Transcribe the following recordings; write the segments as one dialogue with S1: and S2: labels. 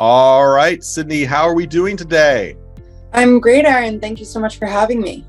S1: All right, Sydney, how are we doing today?
S2: I'm great, Aaron. Thank you so much for having me.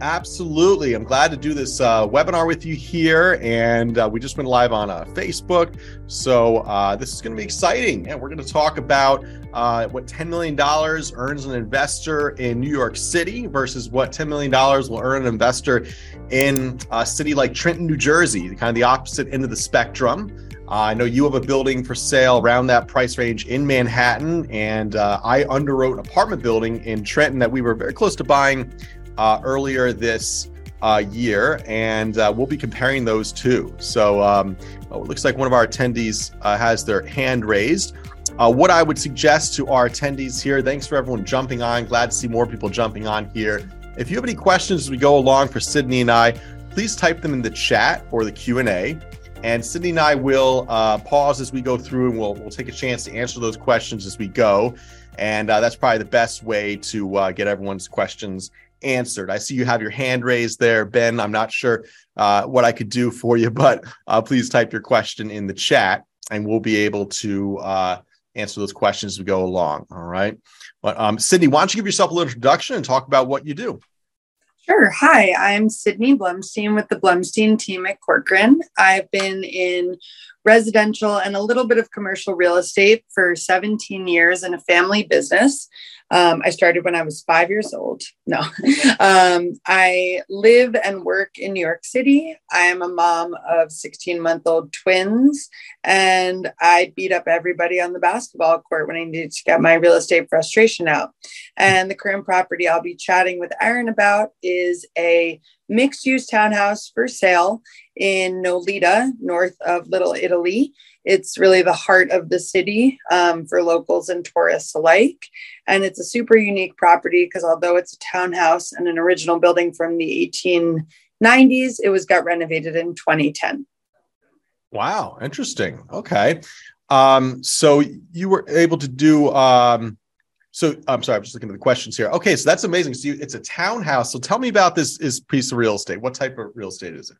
S1: Absolutely. I'm glad to do this uh, webinar with you here. And uh, we just went live on uh, Facebook. So uh, this is going to be exciting. And we're going to talk about uh, what $10 million earns an investor in New York City versus what $10 million will earn an investor in a city like Trenton, New Jersey, kind of the opposite end of the spectrum. Uh, I know you have a building for sale around that price range in Manhattan, and uh, I underwrote an apartment building in Trenton that we were very close to buying uh, earlier this uh, year, and uh, we'll be comparing those two. So um, oh, it looks like one of our attendees uh, has their hand raised. What I would suggest to our attendees here, thanks for everyone jumping on. Glad to see more people jumping on here. If you have any questions as we go along for Sydney and I, please type them in the chat or the Q and Sydney and I will uh, pause as we go through, and we'll we'll take a chance to answer those questions as we go. And uh, that's probably the best way to uh, get everyone's questions answered. I see you have your hand raised there, Ben. I'm not sure uh, what I could do for you, but uh, please type your question in the chat and we'll be able to uh, answer those questions as we go along. All right. But um, Sydney, why don't you give yourself a little introduction and talk about what you do?
S2: Sure. Hi, I'm Sydney Blumstein with the Blumstein team at Corcoran. I've been in residential and a little bit of commercial real estate for 17 years in a family business. Um, I started when I was five years old. No, um, I live and work in New York City. I am a mom of 16 month old twins, and I beat up everybody on the basketball court when I needed to get my real estate frustration out. And the current property I'll be chatting with Aaron about is a mixed use townhouse for sale in Nolita, north of Little Italy. It's really the heart of the city um, for locals and tourists alike. And it's a super unique property because although it's a townhouse and an original building from the 1890s, it was got renovated in 2010.
S1: Wow, interesting. Okay. Um, so you were able to do um, so I'm sorry, I'm just looking at the questions here. Okay, so that's amazing. So you, it's a townhouse. So tell me about this is piece of real estate. What type of real estate is it?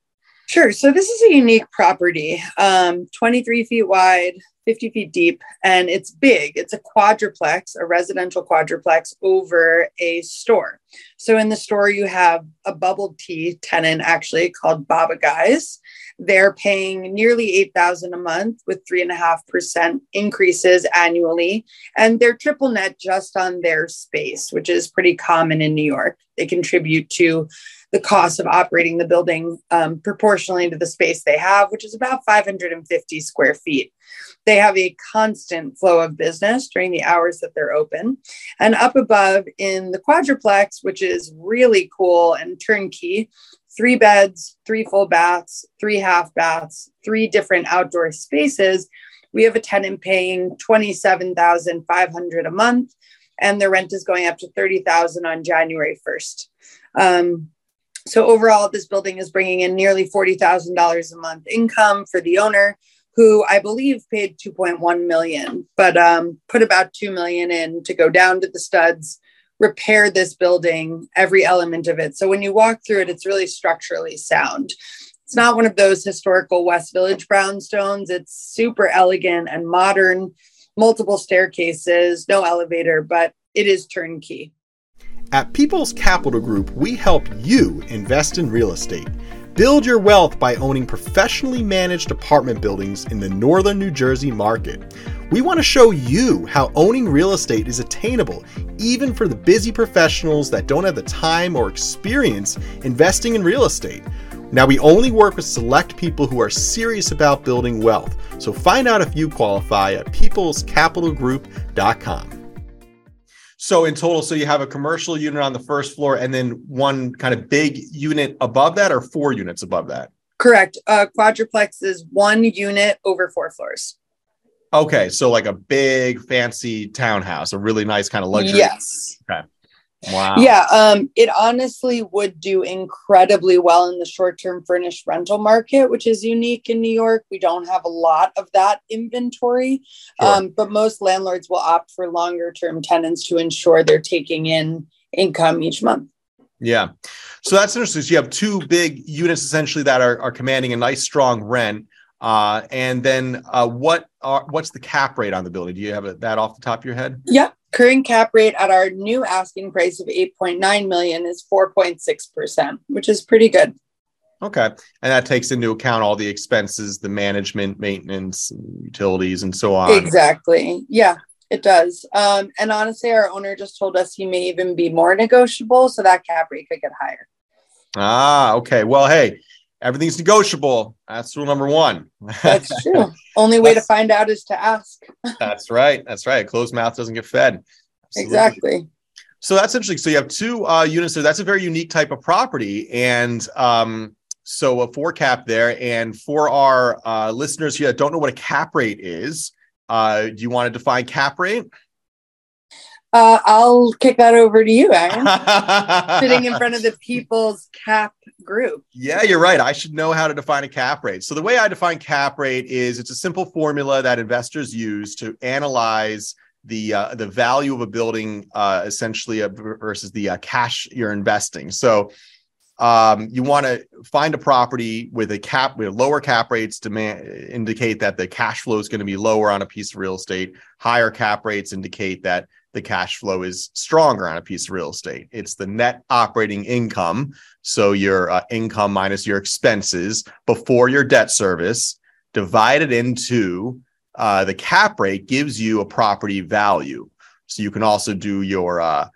S2: Sure. So this is a unique property, um, 23 feet wide, 50 feet deep, and it's big. It's a quadruplex, a residential quadruplex over a store. So in the store, you have a bubble tea tenant actually called Boba Guys. They're paying nearly 8000 a month with 3.5% increases annually. And they're triple net just on their space, which is pretty common in New York. They contribute to the cost of operating the building um, proportionally to the space they have, which is about 550 square feet. They have a constant flow of business during the hours that they're open. And up above in the quadruplex, which is really cool and turnkey, three beds, three full baths, three half baths, three different outdoor spaces. We have a tenant paying 27,500 a month and the rent is going up to 30,000 on January 1st. Um, so overall, this building is bringing in nearly $40,000 a month income for the owner, who I believe paid 2.1 million, but um, put about 2 million in to go down to the studs, repair this building, every element of it. So when you walk through it, it's really structurally sound. It's not one of those historical West Village brownstones. It's super elegant and modern, multiple staircases, no elevator, but it is turnkey.
S1: At People's Capital Group, we help you invest in real estate. Build your wealth by owning professionally managed apartment buildings in the northern New Jersey market. We want to show you how owning real estate is attainable, even for the busy professionals that don't have the time or experience investing in real estate. Now, we only work with select people who are serious about building wealth, so find out if you qualify at peoplescapitalgroup.com. So in total, so you have a commercial unit on the first floor and then one kind of big unit above that or four units above that?
S2: Correct. Uh, quadruplex is one unit over four floors.
S1: Okay. So like a big fancy townhouse, a really nice kind of luxury.
S2: Yes.
S1: Okay. Wow.
S2: Yeah, um, it honestly would do incredibly well in the short term furnished rental market, which is unique in New York. We don't have a lot of that inventory, sure. um, but most landlords will opt for longer term tenants to ensure they're taking in income each month.
S1: Yeah. So that's interesting. So you have two big units essentially that are, are commanding a nice strong rent. Uh, and then uh, what are what's the cap rate on the building? Do you have it, that off the top of your head?
S2: Yeah, Current cap rate at our new asking price of 8.9 million is 4.6%, which is pretty good.
S1: Okay. And that takes into account all the expenses, the management, maintenance, utilities, and so on.
S2: Exactly. Yeah, it does. Um, and honestly, our owner just told us he may even be more negotiable, so that cap rate could get higher.
S1: Ah, okay. Well, hey, everything's negotiable. That's rule number one.
S2: That's true. Only way to find out is to ask.
S1: that's right. That's right. A closed mouth doesn't get fed.
S2: Absolutely. Exactly.
S1: So that's interesting. So you have two uh, units there. That's a very unique type of property, and um, so a four cap there. And for our uh, listeners here that don't know what a cap rate is, uh, do you want to define cap rate?
S2: Uh, I'll kick that over to you, Aaron. Sitting in front of the people's cap group.
S1: Yeah, you're right. I should know how to define a cap rate. So the way I define cap rate is it's a simple formula that investors use to analyze the uh, the value of a building, uh, essentially, uh, versus the uh, cash you're investing. So um, you want to find a property with a cap with lower cap rates to indicate that the cash flow is going to be lower on a piece of real estate. Higher cap rates indicate that the cash flow is stronger on a piece of real estate. It's the net operating income, so your uh, income minus your expenses before your debt service, divided into uh, the cap rate gives you a property value. So you can also do your uh,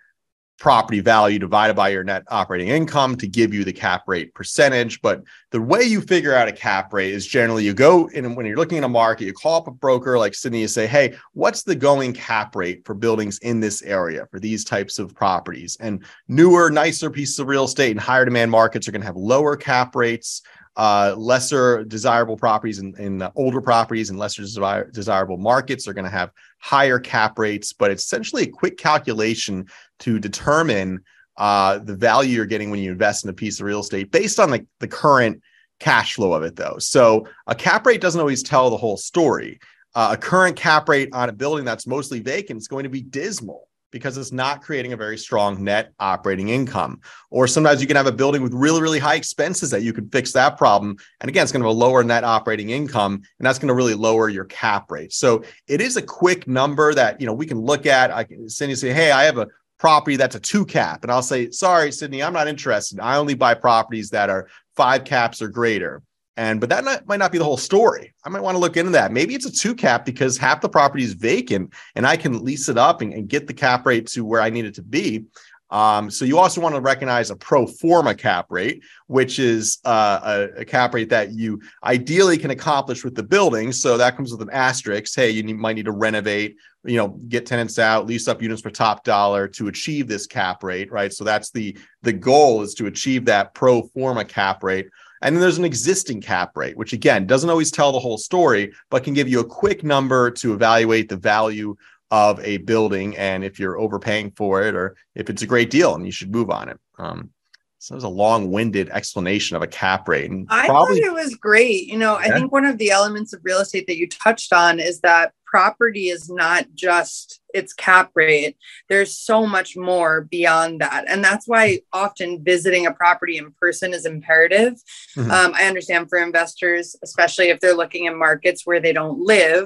S1: property value divided by your net operating income to give you the cap rate percentage. But the way you figure out a cap rate is generally you go in when you're looking in a market, you call up a broker like Sydney, you say, Hey, what's the going cap rate for buildings in this area for these types of properties? And newer, nicer pieces of real estate and higher demand markets are going to have lower cap rates uh, lesser desirable properties in older properties and lesser desire, desirable markets are going to have higher cap rates, but it's essentially a quick calculation to determine uh, the value you're getting when you invest in a piece of real estate based on the, the current cash flow of it, though. So a cap rate doesn't always tell the whole story. Uh, a current cap rate on a building that's mostly vacant is going to be dismal because it's not creating a very strong net operating income. Or sometimes you can have a building with really, really high expenses that you can fix that problem. And again, it's going to have a lower net operating income, and that's going to really lower your cap rate. So it is a quick number that you know we can look at. I can you say, hey, I have a property that's a two cap. And I'll say, sorry, Sydney, I'm not interested. I only buy properties that are five caps or greater. And but that not, might not be the whole story. I might want to look into that. Maybe it's a two cap because half the property is vacant and I can lease it up and, and get the cap rate to where I need it to be. Um, so you also want to recognize a pro forma cap rate, which is uh, a, a, cap rate that you ideally can accomplish with the building. So that comes with an asterisk. Hey, you need, might need to renovate, you know, get tenants out, lease up units for top dollar to achieve this cap rate, right? So that's the the goal is to achieve that pro forma cap rate. And then there's an existing cap rate, which again doesn't always tell the whole story, but can give you a quick number to evaluate the value of a building and if you're overpaying for it or if it's a great deal and you should move on it. Um, so it was a long-winded explanation of a cap rate. And
S2: I probably, thought it was great. You know, yeah. I think one of the elements of real estate that you touched on is that property is not just its cap rate. There's so much more beyond that. And that's why often visiting a property in person is imperative. Mm-hmm. Um, I understand for investors, especially if they're looking in markets where they don't live,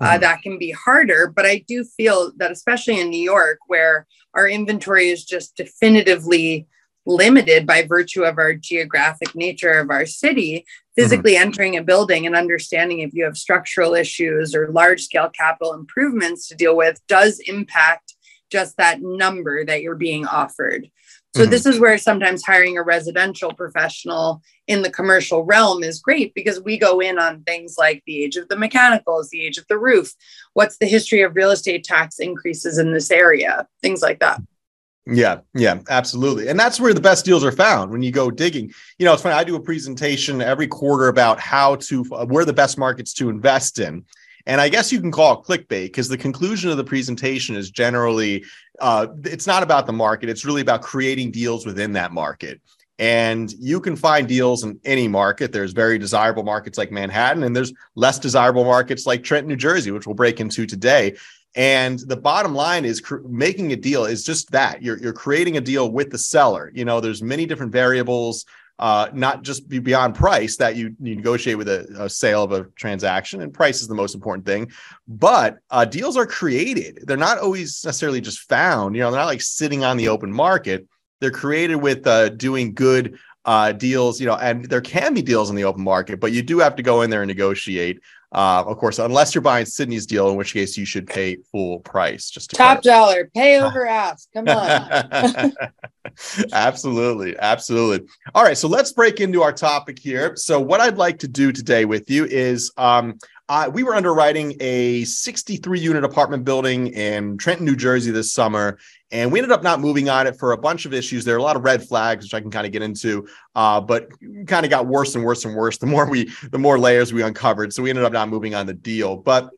S2: uh, mm-hmm. uh, that can be harder. But I do feel that, especially in New York, where our inventory is just definitively limited by virtue of our geographic nature of our city, physically mm-hmm. entering a building and understanding if you have structural issues or large scale capital improvements to deal with does impact just that number that you're being offered. So mm-hmm. this is where sometimes hiring a residential professional in the commercial realm is great because we go in on things like the age of the mechanicals, the age of the roof, what's the history of real estate tax increases in this area, things like that.
S1: Yeah, yeah, absolutely. And that's where the best deals are found when you go digging. You know, it's funny, I do a presentation every quarter about how to, uh, where the best markets to invest in. And I guess you can call it clickbait because the conclusion of the presentation is generally uh, it's not about the market, it's really about creating deals within that market. And you can find deals in any market. There's very desirable markets like Manhattan, and there's less desirable markets like Trenton, New Jersey, which we'll break into today. And the bottom line is cr- making a deal is just that you're, you're creating a deal with the seller. You know, there's many different variables uh, not just beyond price that you, you negotiate with a, a, sale of a transaction, and price is the most important thing. But uh, deals are created; they're not always necessarily just found. You know, they're not like sitting on the open market. They're created with uh, doing good uh, deals. You know, and there can be deals in the open market, but you do have to go in there and negotiate. Uh, of course, unless you're buying Sydney's deal, in which case you should pay full price. Just
S2: top dollar, pay over ask. Come on.
S1: absolutely, absolutely. All right, so let's break into our topic here. So, what I'd like to do today with you is um, we were underwriting a 63 unit apartment building in Trenton, New Jersey this summer. And we ended up not moving on it for a bunch of issues. There are a lot of red flags, which I can kind of get into, uh, but kind of got worse and worse and worse the more we, the more layers we uncovered. So we ended up not moving on the deal. But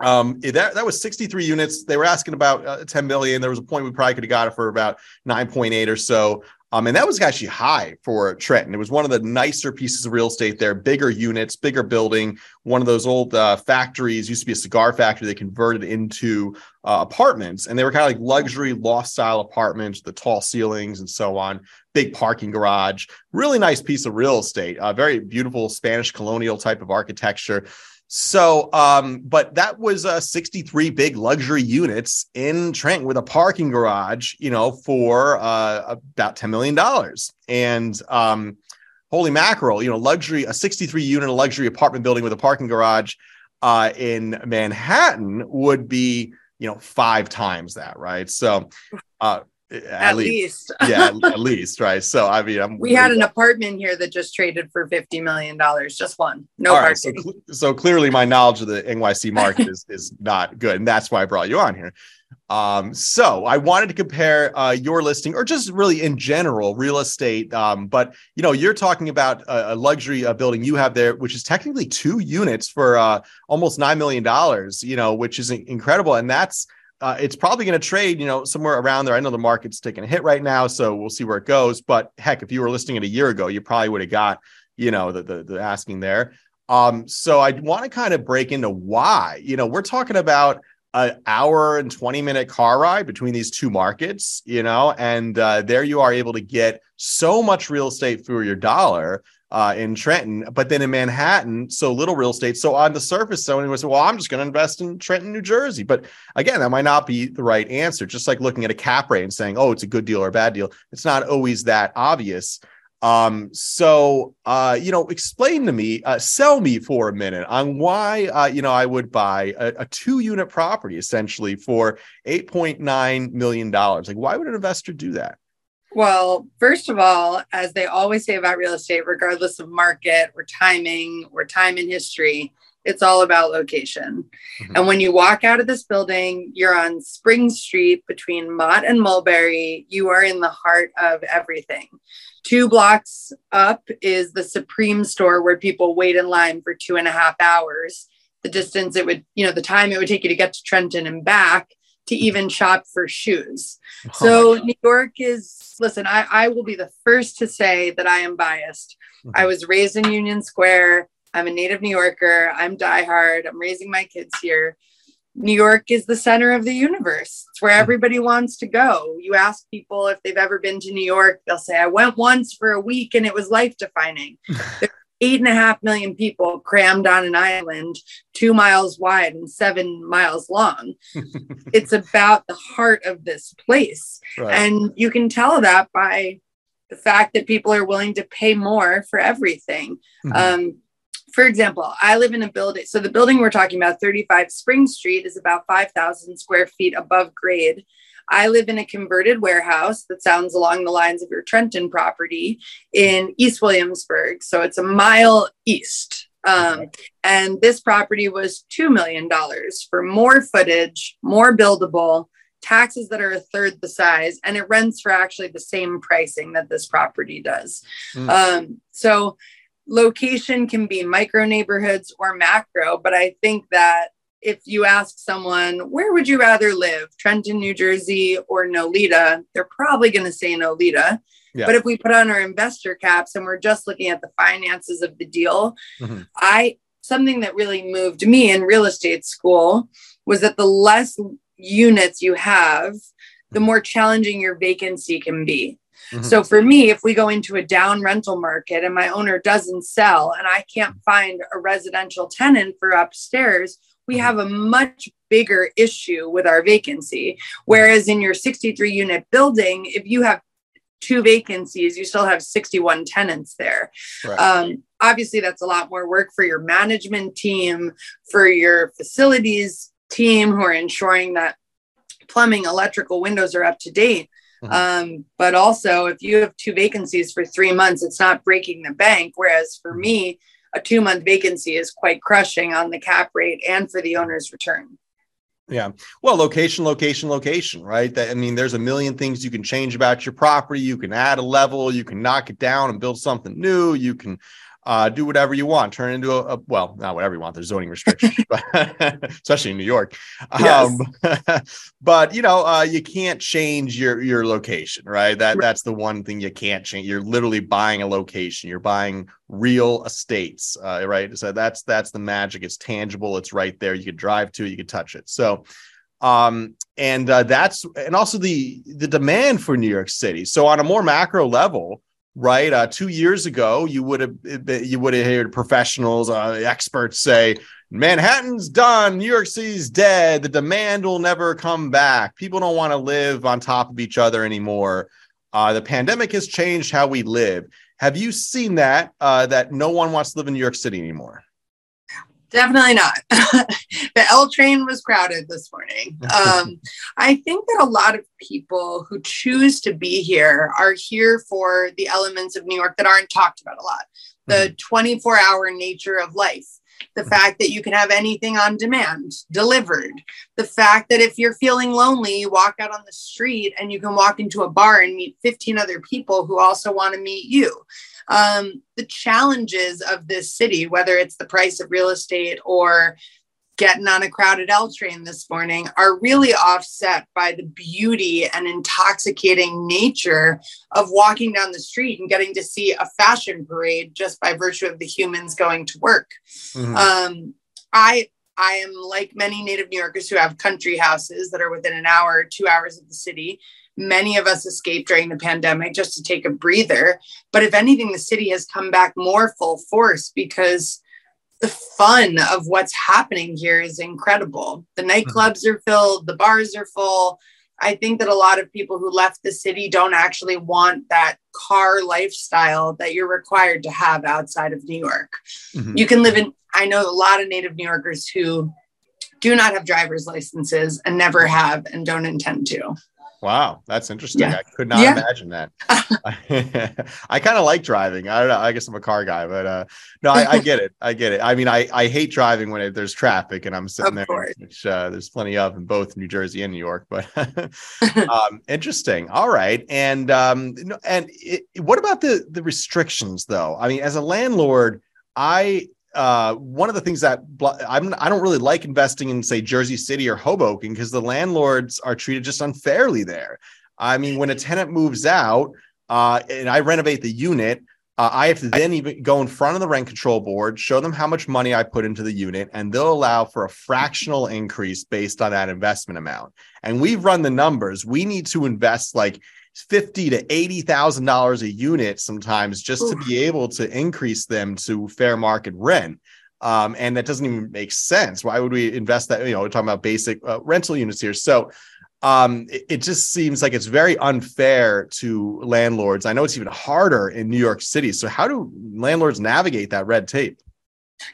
S1: um, that that was 63 units. They were asking about uh, 10 million. There was a point we probably could have got it for about 9.8 or so. Um, and that was actually high for Trenton. It was one of the nicer pieces of real estate there, bigger units, bigger building. One of those old uh, factories used to be a cigar factory. They converted into uh, apartments, and they were kind of like luxury loft style apartments, the tall ceilings and so on. Big parking garage, really nice piece of real estate. Uh, very beautiful Spanish colonial type of architecture. So, um, but that was uh, 63 big luxury units in Trenton with a parking garage, you know, for uh, about $10 million. And um, holy mackerel, you know, luxury, a 63 unit, luxury apartment building with a parking garage uh, in Manhattan would be, you know, five times that, right? So, uh,
S2: at, at least,
S1: least. yeah at, least right so i mean I'm,
S2: we had an apartment here that just traded for 50 million dollars just one no right,
S1: so, so, clearly my knowledge of the nyc market is is not good and that's why i brought you on here um, so I wanted to compare uh, your listing, or just really in general, real estate. Um, but you know, you're talking about a, a luxury uh, building you have there, which is technically two units for uh, almost nine million dollars. You know, which is incredible, and that's uh, it's probably going to trade, you know, somewhere around there. I know the market's taking a hit right now, so we'll see where it goes. But heck, if you were listing it a year ago, you probably would have got, you know, the, the, the asking there. Um, so I want to kind of break into why. You know, we're talking about an hour and 20 minute car ride between these two markets, you know, and uh, there you are able to get so much real estate for your dollar uh, in Trenton, but then in Manhattan, so little real estate. So on the surface, someone would say, "Well, I'm just going to invest in Trenton, New Jersey." But again, that might not be the right answer. Just like looking at a cap rate and saying, "Oh, it's a good deal or a bad deal," it's not always that obvious. Um, so uh, you know, explain to me, uh, sell me for a minute on why uh, you know I would buy a, a two-unit property essentially for eight point nine million dollars. Like, why would an investor do that?
S2: Well, first of all, as they always say about real estate, regardless of market or timing or time in history, it's all about location. Mm-hmm. And when you walk out of this building, you're on Spring Street between Mott and Mulberry. You are in the heart of everything. Two blocks up is the Supreme store where people wait in line for two and a half hours. The distance it would, you know, the time it would take you to get to Trenton and back to even shop for shoes. Oh so New York is listen, I, I will be the first to say that I am biased. Mm-hmm. I was raised in Union Square. I'm a native New Yorker. I'm diehard. I'm raising my kids here. New York is the center of the universe. It's where mm-hmm. everybody wants to go. You ask people if they've ever been to New York, they'll say, I went once for a week and it was life defining. eight and a half million people crammed on an island two miles wide and seven miles long. it's about the heart of this place. Right. And you can tell that by the fact that people are willing to pay more for everything. Mm-hmm. Um, for example, I live in a building. So the building we're talking about, 35 Spring Street, is about 5,000 square feet above grade. I live in a converted warehouse that sounds along the lines of your Trenton property in East Williamsburg. So it's a mile east. Um, and this property was $2 million for more footage, more buildable, taxes that are a third the size, and it rents for actually the same pricing that this property does. Mm. Um, so location can be micro neighborhoods or macro, but I think that if you ask someone, where would you rather live, Trenton, New Jersey, or Nolita, they're probably going to say Nolita. Yeah. But if we put on our investor caps and we're just looking at the finances of the deal, mm-hmm. I something that really moved me in real estate school was that the less units you have, the more challenging your vacancy can be. Mm-hmm. So for me, if we go into a down rental market and my owner doesn't sell and I can't find a residential tenant for upstairs, we mm-hmm. have a much bigger issue with our vacancy. Whereas in your 63 unit building, if you have two vacancies, you still have 61 tenants there. Right. Um, obviously, that's a lot more work for your management team, for your facilities team who are ensuring that plumbing, electrical, windows are up to date. Mm-hmm. Um, but also, if you have two vacancies for three months, it's not breaking the bank. Whereas for mm-hmm. me, a two month vacancy is quite crushing on the cap rate and for the owner's return.
S1: Yeah. Well, location, location, location, right? That I mean, there's a million things you can change about your property. You can add a level, you can knock it down and build something new. You can uh, do whatever you want, turn into a, a, well, not whatever you want. There's zoning restrictions, but especially in New York. Yes. Um, but you know, uh, you can't change your your location, right? That that's the one thing you can't change. You're literally buying a location. You're buying real estates, uh, right? So that's that's the magic. It's tangible. It's right there. You could drive to it. You could touch it. So um and uh, that's and also the the demand for new york city so on a more macro level right? Uh, two years ago, you would have you would have heard professionals, uh, experts say Manhattan's done, New York City's dead, the demand will never come back. People don't want to live on top of each other anymore. Uh, the pandemic has changed how we live. Have you seen that? Uh, that no one wants to live in New York City anymore.
S2: Definitely not. the L train was crowded this morning. Um, I think that a lot of people who choose to be here are here for the elements of New York that aren't talked about a lot the mm-hmm. 24 hour nature of life, the fact that you can have anything on demand delivered, the fact that if you're feeling lonely, you walk out on the street and you can walk into a bar and meet 15 other people who also want to meet you um, the challenges of this city, whether it's the price of real estate or getting on a crowded L train this morning, are really offset by the beauty and intoxicating nature of walking down the street and getting to see a fashion parade just by virtue of the humans going to work. Mm-hmm. Um, I I am like many native New Yorkers who have country houses that are within an hour, two hours of the city. Many of us escaped during the pandemic just to take a breather. But if anything, the city has come back more full force because the fun of what's happening here is incredible. The nightclubs are filled, the bars are full. I think that a lot of people who left the city don't actually want that car lifestyle that you're required to have outside of New York. Mm-hmm. You can live in, I know a lot of native New Yorkers who do not have driver's licenses and never have and don't intend to.
S1: Wow, that's interesting. Yeah. I could not yeah. imagine that. I kind of like driving. I don't know. I guess I'm a car guy, but uh, no, I, I, get it. I get it. I mean, I, I hate driving when it, there's traffic and I'm sitting of there, which uh, there's plenty of in both New Jersey and New York. But um, interesting. All right, and um, and it, what about the the restrictions though? I mean, as a landlord, I uh, one of the things that I'm, I don't really like investing in, say, Jersey City or Hoboken because the landlords are treated just unfairly there. I mean, when a tenant moves out uh, and I renovate the unit, uh, I have to then even go in front of the rent control board, show them how much money I put into the unit, and they'll allow for a fractional increase based on that investment amount. And we've run the numbers. We need to invest like fifty to eighty thousand dollars a unit sometimes just to be able to increase them to fair market rent. Um, and that doesn't even make sense. Why would we invest that? You know, we're talking about basic uh, rental units here. So um, it, it, just seems like it's very unfair to landlords. I know it's even harder in New York City. So how do landlords navigate that red tape?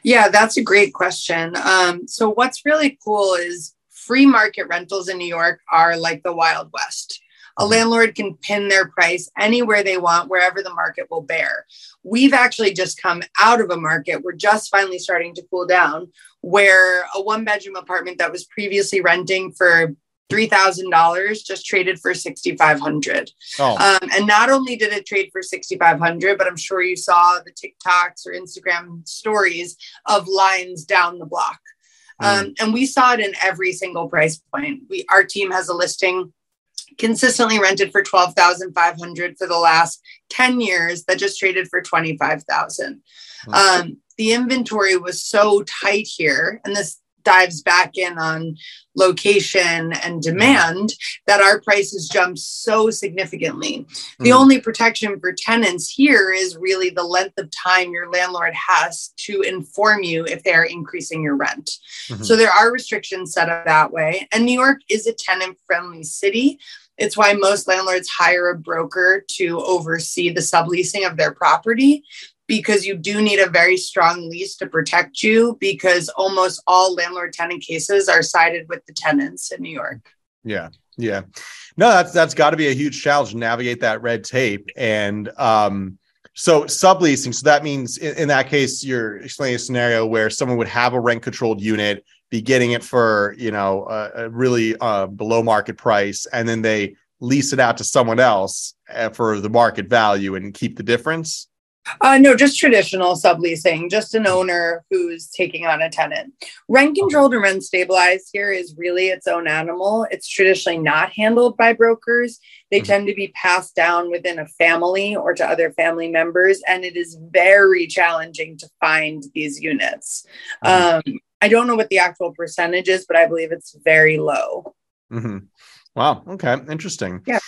S2: Yeah, that's a great question. Um, so what's really cool is free market rentals in New York are like the Wild West. A landlord can pin their price anywhere they want, wherever the market will bear. We've actually just come out of a market. We're just finally starting to cool down where a one bedroom apartment that was previously renting for $3,000 just traded for 6,500. Oh. Um, and not only did it trade for 6,500, but I'm sure you saw the TikToks or Instagram stories of lines down the block. Mm. Um, and we saw it in every single price point. We, our team has a listing consistently rented for 12,500 for the last 10 years that just traded for 25,000. Um, the inventory was so tight here and this dives back in on location and demand that our prices jump so significantly. The mm. only protection for tenants here is really the length of time your landlord has to inform you if they are increasing your rent. Mm-hmm. So there are restrictions set up that way. And New York is a tenant friendly city. It's why most landlords hire a broker to oversee the subleasing of their property because you do need a very strong lease to protect you because almost all landlord tenant cases are sided with the tenants in New York.
S1: Yeah. Yeah. No, that's that's got to be a huge challenge to navigate that red tape. And um so subleasing, so that means in, in that case, you're explaining a scenario where someone would have a rent controlled unit, be getting it for you know a, a really uh, below market price, and then they lease it out to someone else uh, for the market value and keep the difference.
S2: Uh, no, just traditional subleasing, just an owner who's taking on a tenant. Rent controlled and rent stabilized here is really its own animal. It's traditionally not handled by brokers. They mm-hmm. tend to be passed down within a family or to other family members, and it is very challenging to find these units. Mm-hmm. Um, I don't know what the actual percentage is, but I believe it's very low.
S1: Mm-hmm. Wow. Okay. Interesting.
S2: Yeah.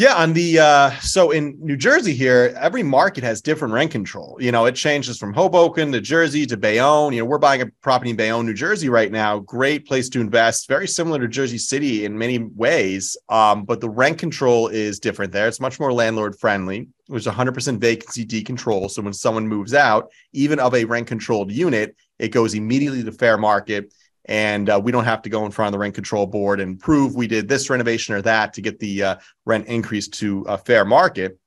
S1: Yeah, on the uh, so in New Jersey here, every market has different rent control. You know, it changes from Hoboken to Jersey to Bayonne. You know, we're buying a property in Bayonne, New Jersey right now. Great place to invest. Very similar to Jersey City in many ways, um, but the rent control is different there. It's much more landlord friendly. There's 100% vacancy decontrol. So when someone moves out, even of a rent controlled unit, it goes immediately to fair market and uh, we don't have to go in front of the rent control board and prove we did this renovation or that to get the uh, rent increase to a fair market.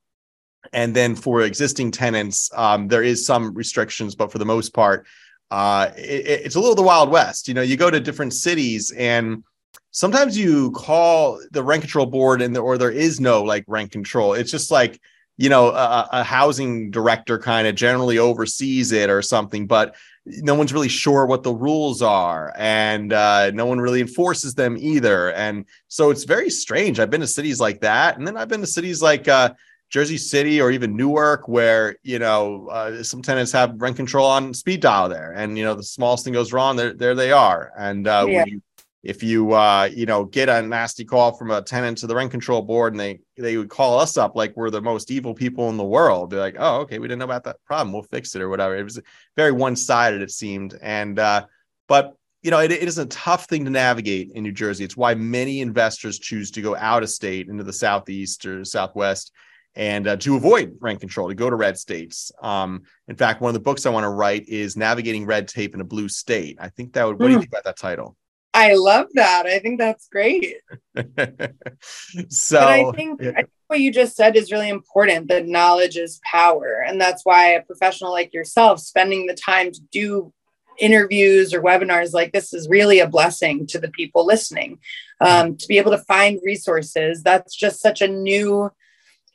S1: And then for existing tenants um, there is some restrictions but for the most part uh, it, it's a little the wild west. You know you go to different cities and sometimes you call the rent control board and the, or there is no like rent control. It's just like you know a, a housing director kind of generally oversees it or something but no one's really sure what the rules are and uh, no one really enforces them either and so it's very strange i've been to cities like that and then i've been to cities like uh, jersey city or even newark where you know uh, some tenants have rent control on speed dial there and you know the smallest thing goes wrong there, there they are and uh, yeah. you if you uh, you know get a nasty call from a tenant to the rent control board and they they would call us up like we're the most evil people in the world they're like oh okay we didn't know about that problem. We'll fix it or whatever. It was very one-sided it seemed and uh, but you know it, it is a tough thing to navigate in new jersey. It's why many investors choose to go out of state into the southeast or southwest and uh, to avoid rent control to go to red states. Um, in fact one of the books i want to write is navigating red tape in a blue state. I think that would what mm. do you hmm. think about that title
S2: I love that. I think that's great.
S1: so
S2: but I think, yeah. I think what you just said is really important that knowledge is power. And that's why a professional like yourself spending the time to do interviews or webinars like this is really a blessing to the people listening. Um, to be able to find resources, that's just such a new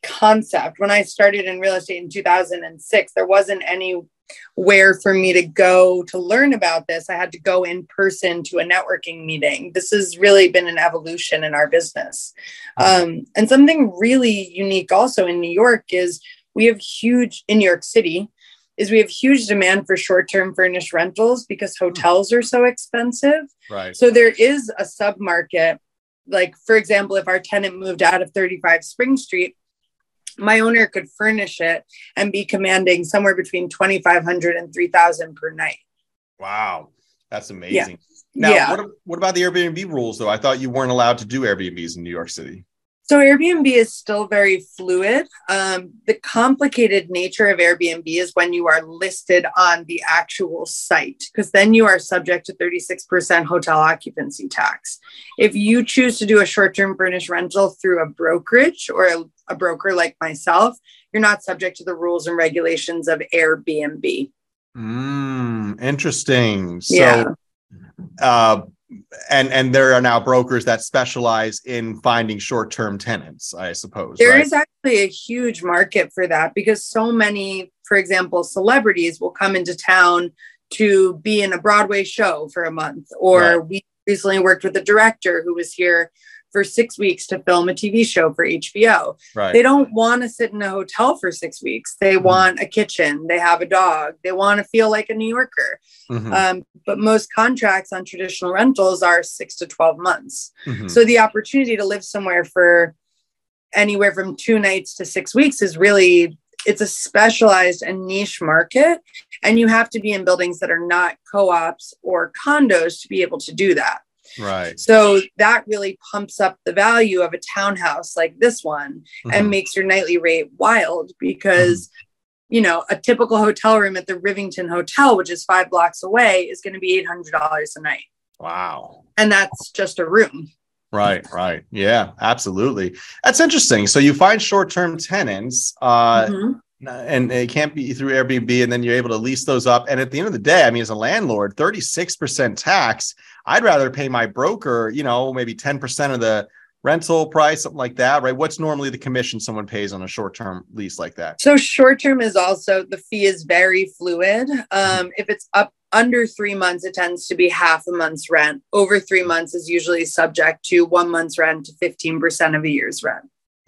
S2: concept. When I started in real estate in 2006, there wasn't any where for me to go to learn about this, I had to go in person to a networking meeting. This has really been an evolution in our business. Um, and something really unique also in New York is we have huge, in New York City, is we have huge demand for short-term furnished rentals because hotels are so expensive.
S1: Right.
S2: So there is a sub-market. Like, for example, if our tenant moved out of 35 Spring Street, my owner could furnish it and be commanding somewhere between 2500 and 3000 per night
S1: wow that's amazing yeah. now yeah. What, what about the airbnb rules though i thought you weren't allowed to do airbnbs in new york city
S2: so Airbnb is still very fluid. Um, the complicated nature of Airbnb is when you are listed on the actual site, because then you are subject to 36% hotel occupancy tax. If you choose to do a short term furnished rental through a brokerage or a, a broker like myself, you're not subject to the rules and regulations of Airbnb.
S1: Mm, interesting. So, yeah. uh, and and there are now brokers that specialize in finding short-term tenants i suppose
S2: There right? is actually a huge market for that because so many for example celebrities will come into town to be in a broadway show for a month or right. we recently worked with a director who was here for six weeks to film a TV show for HBO.
S1: Right.
S2: They don't want to sit in a hotel for six weeks. They
S1: Mhm.
S2: want a kitchen. They have a dog. They want to feel like a New Yorker.
S1: Mhm,
S2: Um, but most contracts on traditional rentals are six to 12 months.
S1: mhm.
S2: So the opportunity to live somewhere for anywhere from two nights to six weeks is really it's a specialized and niche market and you have to be in buildings that are not co-ops or condos to be able to do that
S1: right.
S2: so that really pumps up the value of a townhouse like this one and
S1: Mhm,
S2: makes your nightly rate wild because you know a typical hotel room at the rivington hotel which is five blocks away is going to be $800 a night
S1: wow.
S2: and that's just a room
S1: Right, right. Yeah, absolutely. That's interesting. So you find short-term tenants, uh,
S2: Mhm.
S1: And it can't be through Airbnb, and then you're able to lease those up. And at the end of the day, I mean, as a landlord, 36% tax, I'd rather pay my broker, you know, maybe 10% of the rental price, something like that, right? What's normally the commission someone pays on a short-term lease like that?
S2: So short term is also the fee is very fluid. Um, if it's up under three months, it tends to be half a month's rent. Over three months is usually subject to one month's rent to fifteen percent of a year's rent.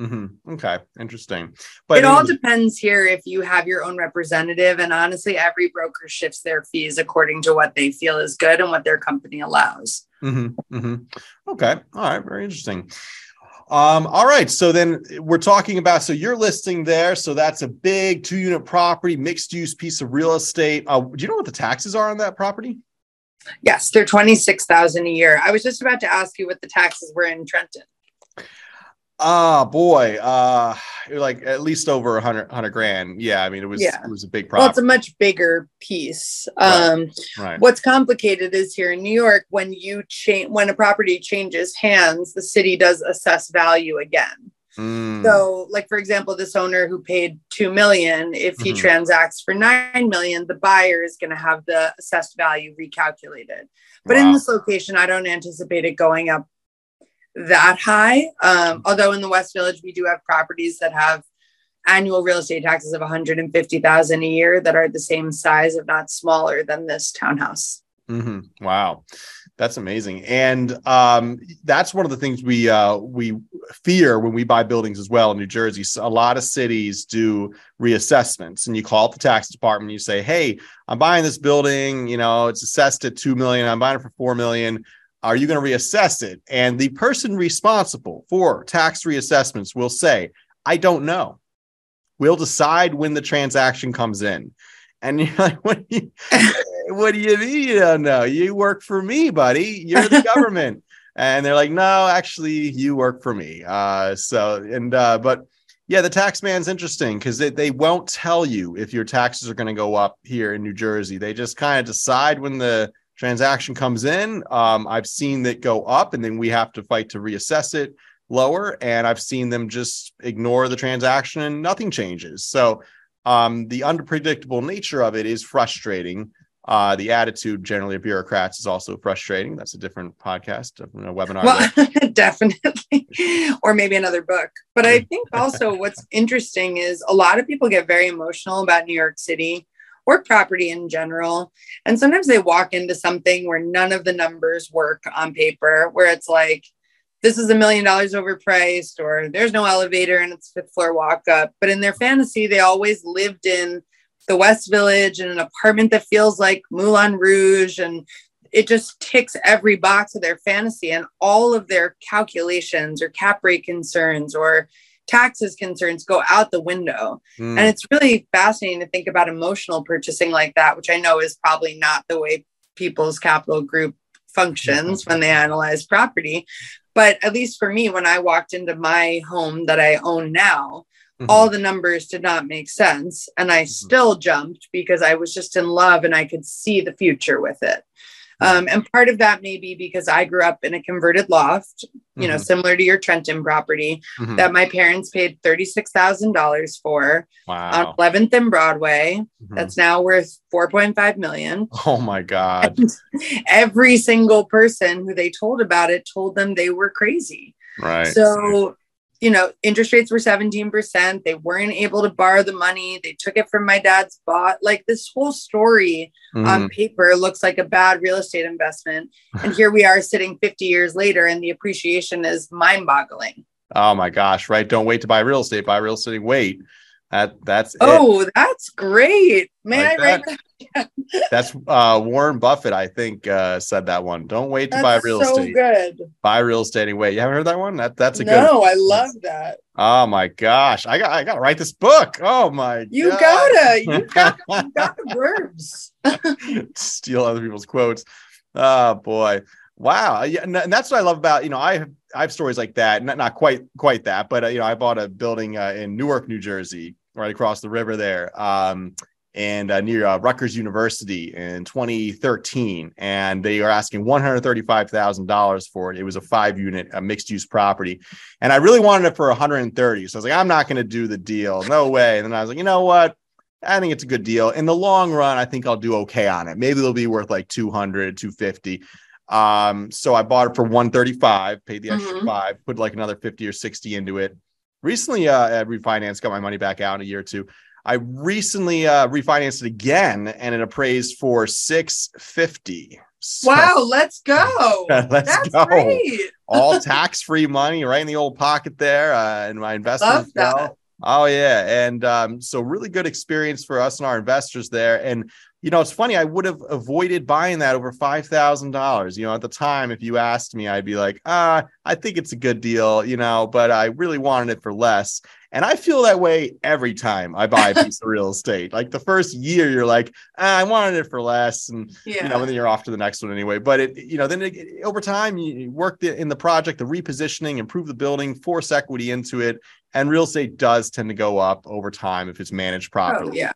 S1: Hmm Okay, interesting. But
S2: it all depends here if you have your own representative, and honestly, every broker shifts their fees according to what they feel is good and what their company allows.
S1: Mm-hmm. Mm-hmm. Okay. All right. Very interesting. Um, all right. So then we're talking about so you're listing there. So that's a big two unit property, mixed use piece of real estate. Uh, do you know what the taxes are on that property?
S2: Yes, they're twenty six thousand a year. I was just about to ask you what the taxes were in Trenton.
S1: Ah, boy. Uh, like at least over a hundred, hundred grand. Yeah. I mean, it was,
S2: Yeah.
S1: it was a big
S2: Well, it's a much bigger piece.
S1: Right.
S2: Um,
S1: right.
S2: What's complicated is here in New York, when you change, when a property changes hands, the city does assess value again.
S1: Mm,
S2: So, like for example, this owner who paid two million, if he
S1: Mhm.
S2: transacts for nine million, the buyer is going to have the assessed value recalculated. But in this location, I don't anticipate it going up that high. Um, although in the West Village, we do have properties that have annual real estate taxes of 150,000 a year that are the same size, if not smaller, than this townhouse.
S1: hmm Wow, that's amazing, and um, that's one of the things we uh, we fear when we buy buildings as well in New Jersey. So a lot of cities do reassessments, and you call up the tax department. And you say, "Hey, I'm buying this building. You know, it's assessed at two million. I'm buying it for four million. Are you going to reassess it?" And the person responsible for tax reassessments will say, "I don't know. We'll decide when the transaction comes in." And you're like, "What do you?" what do you mean you don't know? You work for me, buddy. You're the government. and they're like, no, actually, you work for me. Uh, so, and, uh, but yeah, the tax man's interesting because they, they won't tell you if your taxes are going to go up here in New Jersey. They just kind of decide when the transaction comes in. Um, I've seen that go up and then we have to fight to reassess it lower. And I've seen them just ignore the transaction and nothing changes. So, um, the unpredictable nature of it is frustrating. Uh, the attitude generally of bureaucrats is also frustrating. That's a different podcast, a webinar.
S2: Well, definitely. or maybe another book. But I think also what's interesting is a lot of people get very emotional about New York City or property in general. And sometimes they walk into something where none of the numbers work on paper, where it's like, this is a million dollars overpriced, or there's no elevator and it's fifth floor walk up. But in their fantasy, they always lived in the West Village in an apartment that feels like Moulin Rouge and it just ticks every box of their fantasy and all of their calculations or cap rate concerns or taxes concerns go out the window.
S1: Mm,
S2: And it's really fascinating to think about emotional purchasing like that, which I know is probably not the way People's Capital Group functions when they analyze property. But at least for me, when I walked into my home that I own now,
S1: mhm.
S2: all the numbers did not make sense. And I still jumped because I was just in love and I could see the future with it. Um, and part of that may be because I grew up in a converted loft, you know,
S1: Mhm.
S2: similar to your Trenton property
S1: Mhm.
S2: that my parents paid $36,000 for on 11th and Broadway.
S1: Mhm.
S2: That's now worth 4.5 million.
S1: oh my God.
S2: Every single person who they told about it told them they were crazy.
S1: Right.
S2: So you know, interest rates were 17%. They weren't able to borrow the money. They took it from my dad's bought. Like this whole story mm. on paper looks like a bad real estate investment. And here we are sitting 50 years later, and the appreciation is mind boggling.
S1: Oh my gosh, right? Don't wait to buy real estate, buy real estate, wait. That that's
S2: oh, it. that's great, man! Like that,
S1: that that's uh, Warren Buffett, I think, uh, said that one. Don't wait to that's buy real so estate.
S2: Good.
S1: Buy real estate anyway. You haven't heard that one? That that's a
S2: no,
S1: good.
S2: No, I love that.
S1: Oh my gosh, I got I got to write this book. Oh my,
S2: you God. gotta, you got, you got the verbs.
S1: Steal other people's quotes. Oh boy. Wow, yeah, and that's what I love about you know I have I have stories like that, not not quite quite that, but uh, you know I bought a building uh, in Newark, New Jersey, right across the river there, um, and uh, near uh, Rutgers University in 2013, and they are asking 135 thousand dollars for it. It was a five unit, a mixed use property, and I really wanted it for 130. So I was like, I'm not going to do the deal, no way. And then I was like, you know what? I think it's a good deal. In the long run, I think I'll do okay on it. Maybe it'll be worth like 200, 250. Um, so I bought it for 135, paid the extra mm-hmm. five, put like another 50 or 60 into it recently uh, refinanced, got my money back out in a year or two. I recently uh, refinanced it again, and it appraised for six fifty.
S2: So, wow, let's go!
S1: let's That's go! Great. All tax free money right in the old pocket there, uh, and my investment. Fell. Oh yeah, and um, so really good experience for us and our investors there. And you know, it's funny. I would have avoided buying that over five thousand dollars. You know, at the time, if you asked me, I'd be like, ah, I think it's a good deal. You know, but I really wanted it for less. And I feel that way every time I buy a piece of real estate. Like the first year, you're like, ah, I wanted it for less, and yeah. you know, and then you're off to the next one anyway. But it, you know, then it, over time, you work the, in the project, the repositioning, improve the building, force equity into it, and real estate does tend to go up over time if it's managed oh, properly.
S2: Oh, yeah.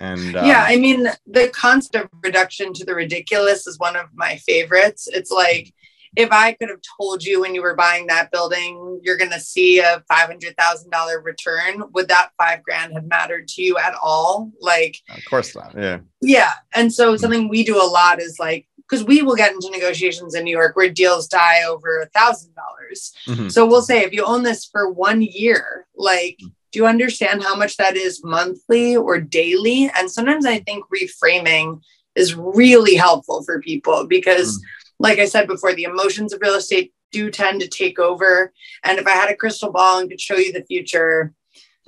S1: And
S2: yeah, um, I mean, the constant reduction to the ridiculous is one of my favorites. It's like if I could have told you when you were buying that building, you're going to see a $500,000 return, would that five grand have mattered to you at all? Like,
S1: of course not. Yeah.
S2: Yeah. And so mm-hmm. something we do a lot is like, because we will get into negotiations in New York where deals die over a thousand dollars. Mm-hmm. So we'll say if you own this for one year, like mm. Do you understand how much that is monthly or daily? And sometimes I think reframing is really helpful for people because, mm. like I said before, the emotions of real estate do tend to take over. And if I had a crystal ball and could show you the future,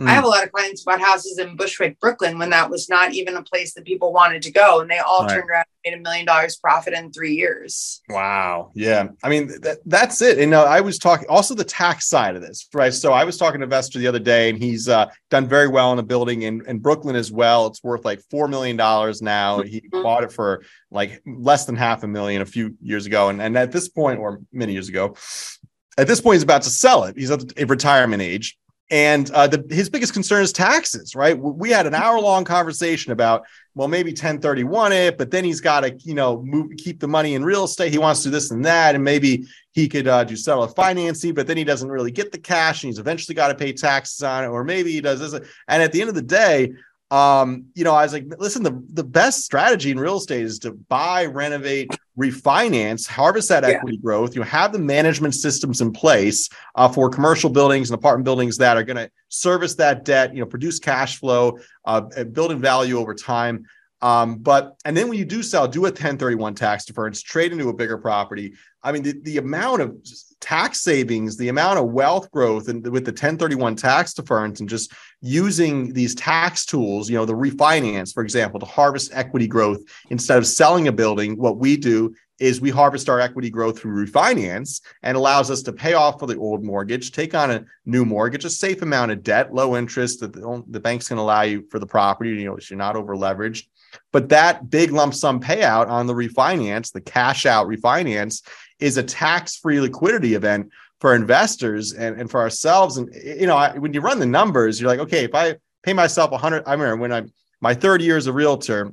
S2: Mm. I have a lot of clients bought houses in Bushwick, Brooklyn, when that was not even a place that people wanted to go, and they all right. turned around and made a million dollars profit in three years.
S1: Wow. Yeah. I mean, that, that's it. And uh, I was talking also the tax side of this, right? So I was talking to an investor the other day, and he's uh, done very well in a building in, in Brooklyn as well. It's worth like four million dollars now. He mm-hmm. bought it for like less than half a million a few years ago, and and at this point, or many years ago. At this point, he's about to sell it. He's at a retirement age and uh, the, his biggest concern is taxes, right? We had an hour long conversation about, well, maybe 1031 it, but then he's got to, you know, move, keep the money in real estate. He wants to do this and that. And maybe he could uh, do seller financing, but then he doesn't really get the cash and he's eventually got to pay taxes on it. Or maybe he does this. And at the end of the day, um, you know, I was like, listen, the, the best strategy in real estate is to buy, renovate, refinance, harvest that yeah. equity growth. You have the management systems in place uh, for commercial buildings and apartment buildings that are going to service that debt, you know, produce cash flow, uh, building value over time. Um, but and then when you do sell, do a 1031 tax deference, trade into a bigger property. I mean, the, the amount of tax savings, the amount of wealth growth, and with the 1031 tax deference, and just using these tax tools, you know, the refinance, for example, to harvest equity growth instead of selling a building. What we do is we harvest our equity growth through refinance and allows us to pay off for the old mortgage, take on a new mortgage, a safe amount of debt, low interest that the, the bank's can allow you for the property. You know, so you're not over leveraged but that big lump sum payout on the refinance, the cash out refinance, is a tax free liquidity event for investors and, and for ourselves. And, you know, I, when you run the numbers, you're like, okay, if I pay myself hundred, I remember when I, my third year as a realtor,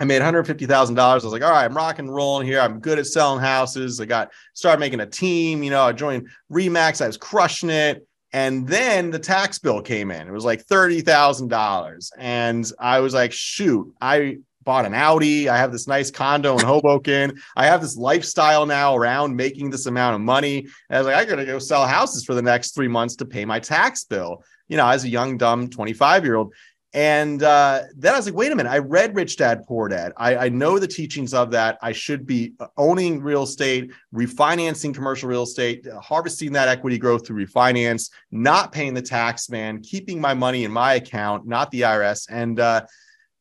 S1: I made $150,000. I was like, all right, I'm rock and rolling here. I'm good at selling houses. I got started making a team. You know, I joined Remax. I was crushing it. And then the tax bill came in. It was like $30,000. And I was like, shoot, I bought an Audi. I have this nice condo in Hoboken. I have this lifestyle now around making this amount of money. And I was like, I gotta go sell houses for the next three months to pay my tax bill. You know, as a young, dumb 25 year old. And uh, then I was like, wait a minute, I read Rich Dad Poor Dad. I, I, know the teachings of that. I should be owning real estate, refinancing commercial real estate, uh, harvesting that equity growth through refinance, not paying the tax man, keeping my money in my account, not the IRS. And uh,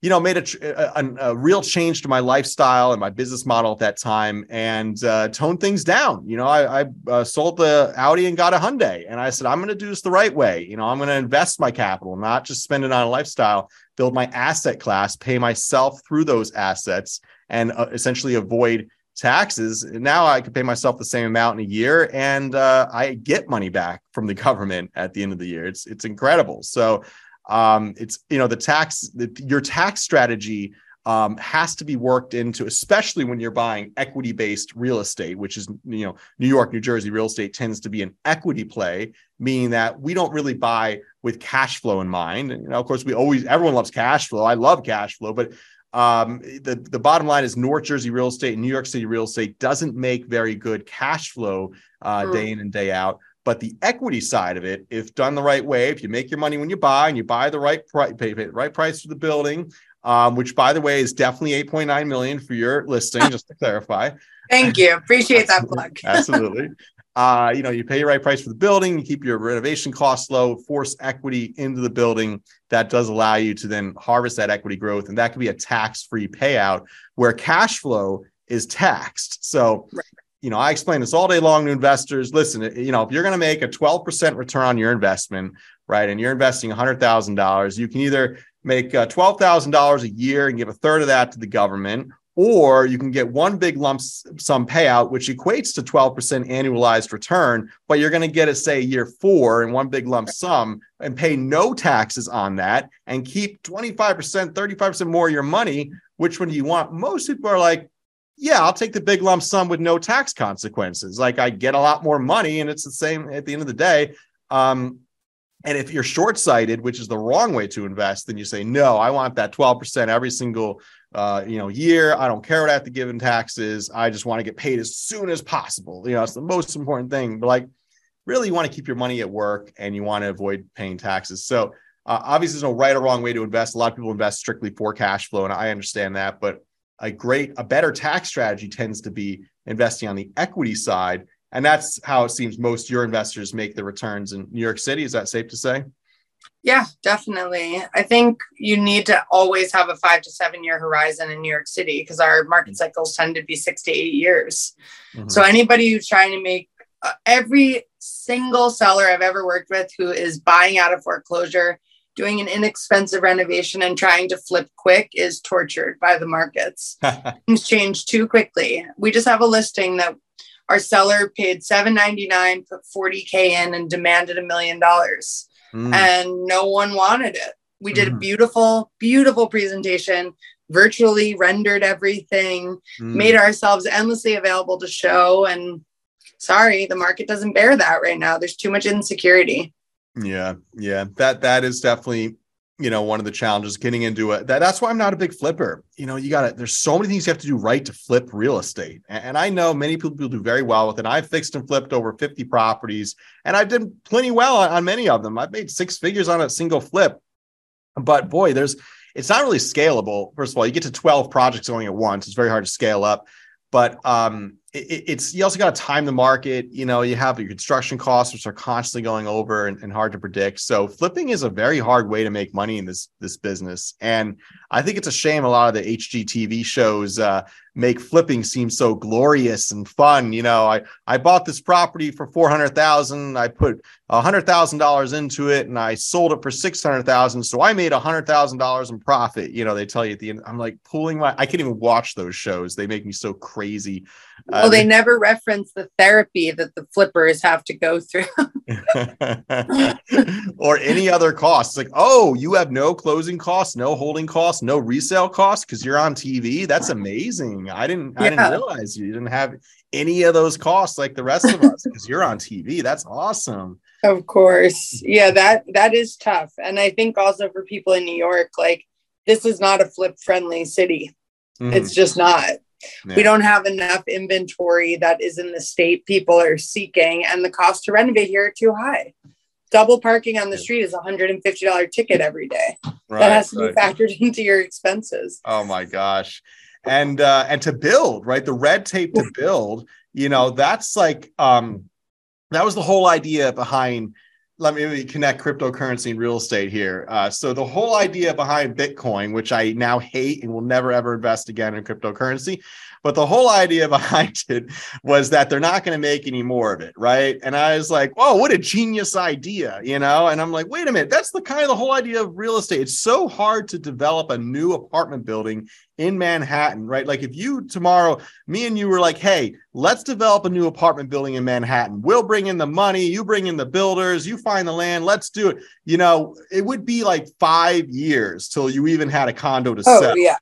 S1: you know, made a, a, a, real change to my lifestyle and my business model at that time and uh, toned things down. You know, I, I uh, sold the Audi and got a Hyundai. And I said, I'm going to do this the right way. You know, I'm going to invest my capital, not just spend it on a lifestyle, build my asset class, pay myself through those assets, and uh, essentially avoid taxes. Now I can pay myself the same amount in a year and uh, I get money back from the government at the end of the year. It's, it's incredible. So, um, it's you know the tax the, your tax strategy um, has to be worked into, especially when you're buying equity based real estate, which is, you know, New York, New Jersey real estate tends to be an equity play, meaning that we don't really buy with cash flow in mind. And, you know, of course, we always, everyone loves cash flow. I love cash flow, but um, the, the bottom line is North Jersey real estate and New York City real estate doesn't make very good cash flow uh, mm. day in and day out. But the equity side of it, if done the right way, if you make your money when you buy and you buy the right price, pay, pay the right price for the building, um, which by the way is definitely 8.9 million for your listing, just to clarify.
S2: Thank you. Appreciate that plug.
S1: Absolutely. Uh, you know, you pay your right price for the building, you keep your renovation costs low, force equity into the building. That does allow you to then harvest that equity growth, and that can be a tax-free payout where cash flow is taxed. So right you know, I explain this all day long to investors. Listen, you know, if you're going to make a 12% return on your investment, right, and you're investing $100,000, you can either make uh, $12,000 a year and give a third of that to the government, or you can get one big lump sum payout, which equates to 12% annualized return, but you're going to get it, say, year four in one big lump sum and pay no taxes on that and keep 25%, 35% more of your money. Which one do you want? Most people are like, yeah, I'll take the big lump sum with no tax consequences. Like I get a lot more money, and it's the same at the end of the day. Um, and if you're short sighted, which is the wrong way to invest, then you say, no, I want that 12% every single uh, you know year. I don't care what I have to give in taxes. I just want to get paid as soon as possible. You know, it's the most important thing. But like, really, you want to keep your money at work and you want to avoid paying taxes. So uh, obviously, there's no right or wrong way to invest. A lot of people invest strictly for cash flow, and I understand that. But a great, a better tax strategy tends to be investing on the equity side. And that's how it seems most your investors make the returns in New York City. Is that safe to say?
S2: Yeah, definitely. I think you need to always have a five to seven year horizon in New York City because our market cycles tend to be six to eight years. Mm-hmm. So, anybody who's trying to make uh, every single seller I've ever worked with who is buying out of foreclosure doing an inexpensive renovation and trying to flip quick is tortured by the markets. Things change too quickly. We just have a listing that our seller paid 799 put 40k in and demanded a million dollars mm. and no one wanted it we did mm. a beautiful beautiful presentation virtually rendered everything mm. made ourselves endlessly available to show and sorry the market doesn't bear that right now there's too much insecurity
S1: yeah, yeah. That that is definitely you know one of the challenges getting into it. That that's why I'm not a big flipper. You know, you got to. There's so many things you have to do right to flip real estate, and, and I know many people do very well with it. I've fixed and flipped over 50 properties, and I've done plenty well on, on many of them. I've made six figures on a single flip, but boy, there's it's not really scalable. First of all, you get to 12 projects going at once. It's very hard to scale up. But um, it, it's you also got to time the market. You know, you have your construction costs, which are constantly going over and, and, hard to predict. So flipping is a very hard way to make money in this this business. And I think it's a shame a lot of the HGTV shows uh, make flipping seem so glorious and fun. You know, I I bought this property for four hundred thousand. I put hundred thousand dollars into it, and I sold it for six hundred thousand. So I made hundred thousand dollars in profit. You know, they tell you at the end. I'm like pulling my. I can't even watch those shows. They make me so crazy.
S2: Well, they never reference the therapy that the flippers have to go through.
S1: or any other costs. Like, oh, you have no closing costs, no holding costs, no resale costs because you're on TV. That's amazing. I didn't yeah. I didn't realize you didn't have any of those costs like the rest of us because you're on TV. That's awesome.
S2: Of course. Yeah, that that is tough. And I think also for people in New York, like this is not a flip friendly city.
S1: Mhm.
S2: It's just not.
S1: Yeah.
S2: We don't have enough inventory that is in the state people are seeking, and the cost to renovate here are too high. Double parking on the street is a $150 ticket every day.
S1: Right,
S2: that has to
S1: right.
S2: be factored into your expenses.
S1: Oh my gosh. And uh and to build, right? The red tape to build, you know, that's like um that was the whole idea behind let me, connect cryptocurrency and real estate here. Uh, so the whole idea behind Bitcoin, which I now hate and will never ever invest again in cryptocurrency, but the whole idea behind it was that they're not going to make any more of it, right? And I was like, "Whoa, what a genius idea!" You know. And I'm like, "Wait a minute, that's the kind of the whole idea of real estate. It's so hard to develop a new apartment building in Manhattan, right? Like if you tomorrow, me and you were like, hey, let's develop a new apartment building in Manhattan. We'll bring in the money, you bring in the builders, you find the land, let's do it. You know, it would be like five years till you even had a condo to
S2: Oh,
S1: sell.
S2: yeah.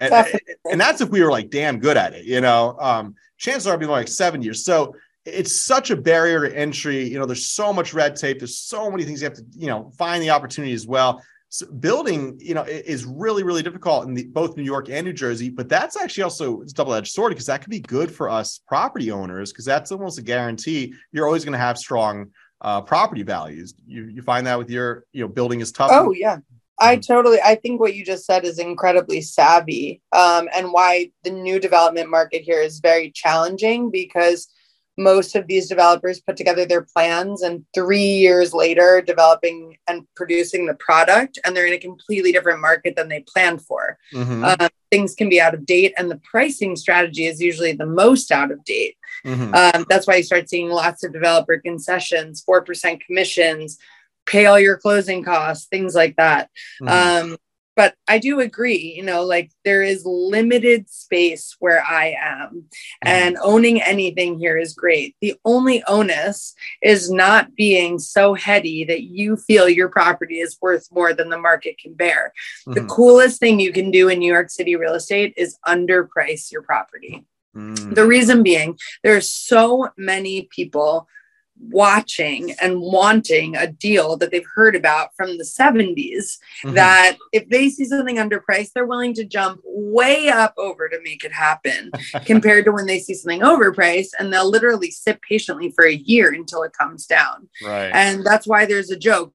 S1: And,
S2: definitely.
S1: and that's if we were like damn good at it, you know. Um, chances are it'd be like seven years. So it's such a barrier to entry. You know, there's so much red tape. There's so many things you have to, you know, find the opportunity as well. So building, you know, is really, really difficult in the, both New York and New Jersey. But that's actually also it's double-edged sword because that could be good for us property owners because that's almost a guarantee you're always going to have strong uh, property values. You you find that with your, you know, building is tough.
S2: Oh yeah. I totally I think what you just said is incredibly savvy. Um, and why the new development market here is very challenging because most of these developers put together their plans and three years later developing and producing the product and they're in a completely different market than they planned for.
S1: Mhm,
S2: Um, things can be out of date and the pricing strategy is usually the most out of date.
S1: mhm.
S2: Um, that's why you start seeing lots of developer concessions, 4% commissions, pay all your closing costs, things like that.
S1: Mhm.
S2: Um, but I do agree, you know, like there is limited space where I am, and owning anything here is great. The only onus is not being so heady that you feel your property is worth more than the market can bear. The
S1: Mhm.
S2: coolest thing you can do in New York City real estate is underprice your property.
S1: Mhm.
S2: The reason being, there are so many people watching and wanting a deal that they've heard about from the 70s
S1: Mhm.
S2: that if they see something underpriced, they're willing to jump way up over to make it happen compared to when they see something overpriced and they'll literally sit patiently for a year until it comes down.
S1: right.
S2: And that's why there's a joke.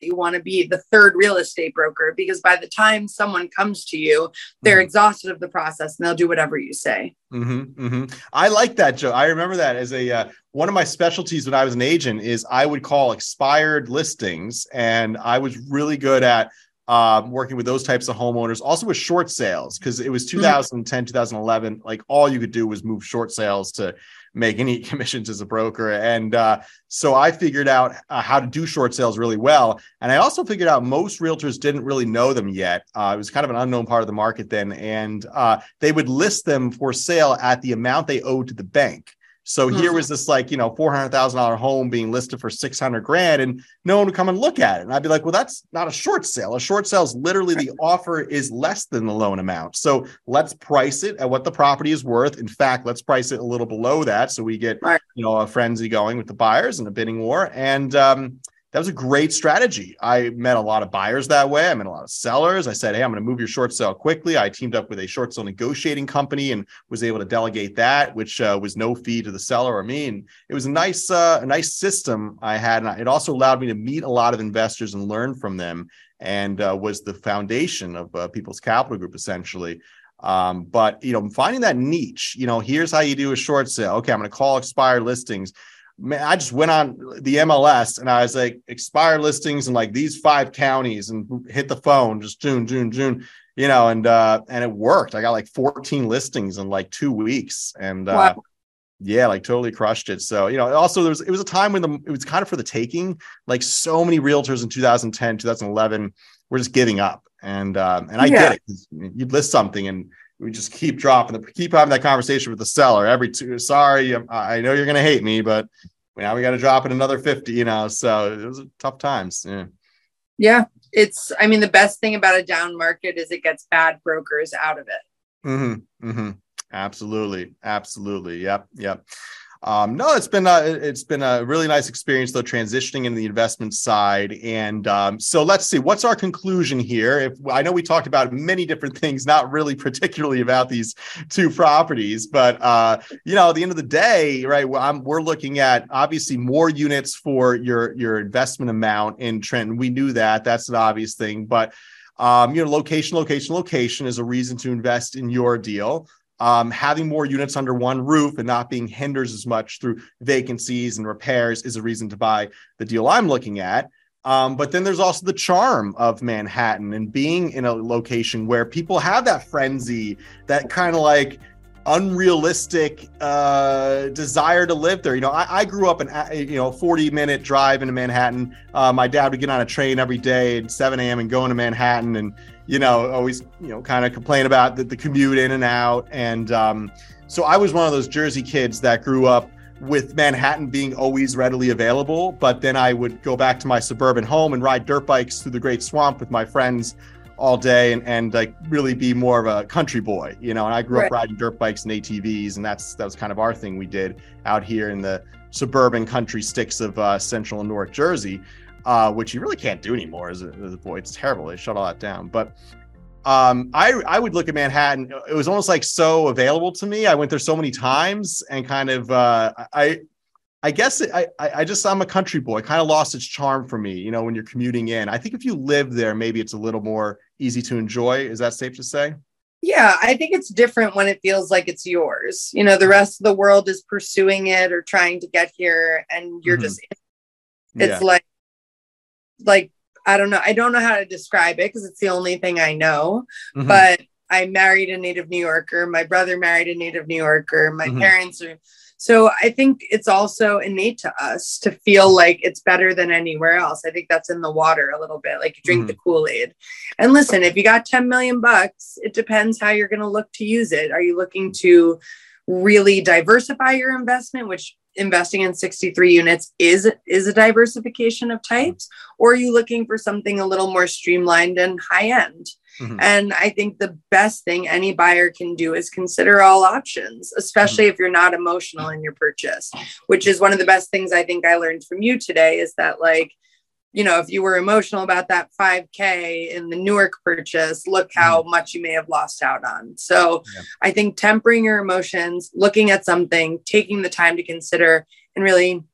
S2: You want to be the third real estate broker because by the time someone comes to you, they're
S1: Mhm.
S2: exhausted of the process and they'll do whatever you say.
S1: hmm hmm I like that, Joe. I remember that as a uh, one of my specialties when I was an agent is I would call expired listings, and I was really good at um, working with those types of homeowners, also with short sales because it was 2010, 2011. Like all you could do was move short sales to make any commissions as a broker, and uh, so I figured out uh, how to do short sales really well. And I also figured out most realtors didn't really know them yet. Uh, it was kind of an unknown part of the market then, and uh, they would list them for sale at the amount they owed to the bank. So here
S2: Mhm.
S1: was this like you know four hundred thousand dollar home being listed for six hundred grand, and no one would come and look at it. And I'd be like, well, that's not a short sale. A short sale is literally the offer is less than the loan amount. So let's price it at what the property is worth. In fact, let's price it a little below that, so we get you know a frenzy going with the buyers and a bidding war. And um, that was a great strategy. I met a lot of buyers that way. I met a lot of sellers. I said, Hey, I'm going to move your short sale quickly. I teamed up with a short sale negotiating company and was able to delegate that, which uh, was no fee to the seller or me. And it was a nice, uh, a nice system I had. And it also allowed me to meet a lot of investors and learn from them and uh, was the foundation of uh, People's Capital Group, essentially. Um, but you know, finding that niche, you know, here's how you do a short sale. Okay, I'm going to call expired listings man, I just went on the MLS and I was like, expired listings in like these five counties and hit the phone just June, June, June, you know, and uh and it worked. I got like 14 listings in like two weeks. And uh yeah, like totally crushed it. So, you know, also there was it was a time when the it was kind of for the taking. Like so many realtors in 2010, 2011 were just giving up. And um and I
S2: Yeah.
S1: get it. You'd list something and we just keep dropping the keep having that conversation with the seller every two. Sorry, um, I know you're gonna hate me, but now we got to drop it another 50, you know. So it was tough times. Yeah.
S2: Yeah. It's, I mean, the best thing about a down market is it gets bad brokers out of it.
S1: Mm-hmm. Mm-hmm. Absolutely. Absolutely. Yep. Yep. Um, no, it's been a, it's been a really nice experience though transitioning in the investment side. And um, so let's see, what's our conclusion here? If I know we talked about many different things, not really particularly about these two properties, but uh, you know, at the end of the day, right? I'm, we're looking at obviously more units for your your investment amount in Trenton. We knew that. That's an obvious thing, but um, you know, location, location, location is a reason to invest in your deal um, having more units under one roof and not being hindered as much through vacancies and repairs is a reason to buy the deal I'm looking at. Um, but then there's also the charm of Manhattan and being in a location where people have that frenzy, that kind of like unrealistic uh, desire to live there. You know, I, I, grew up in you know 40 minute drive into Manhattan. Uh, my dad would get on a train every day at 7 a.m. and go into Manhattan and you know, always, you know, kind of complain about the, the commute in and out. And um, so I was one of those Jersey kids that grew up with Manhattan being always readily available. But then I would go back to my suburban home and ride dirt bikes through the Great Swamp with my friends all day and, and like really be more of a country boy, you know. And I grew right. up riding dirt bikes and ATVs, and that's that was kind of our thing we did out here in the suburban country sticks of uh, central and North Jersey uh, which you really can't do anymore as a, as a boy. It's terrible. They shut all that down. But um, I I would look at Manhattan. It was almost like so available to me. I went there so many times and kind of uh, I I guess it, I I just I'm a country boy. Kind of lost its charm for me. You know, when you're commuting in. I think if you live there, maybe it's a little more easy to enjoy. Is that safe to say?
S2: Yeah, I think it's different when it feels like it's yours. You know, the rest of the world is pursuing it or trying to get here, and you're mm-hmm. just. It's yeah. like like I don't know. I don't know how to describe it because it's the only thing I know. Mm-hmm. But I married a native New Yorker. My brother married a native New Yorker. My mm-hmm. parents are. So I think it's also innate to us to feel like it's better than anywhere else. I think that's in the water a little bit, like you drink mm-hmm. the Kool Aid. And listen, if you got 10 million bucks, it depends how you're going to look to use it. Are you looking to really diversify your investment, which investing in 63 units is is a diversification of types or are you looking for something a little more streamlined and high end mm-hmm. and i think the best thing any buyer can do is consider all options especially mm-hmm. if you're not emotional in your purchase which is one of the best things i think i learned from you today is that like you know, if you were emotional about that 5K in the Newark purchase, look how mm much you may have lost out on. So yeah. I think tempering your emotions, looking at something, taking the time to consider, and really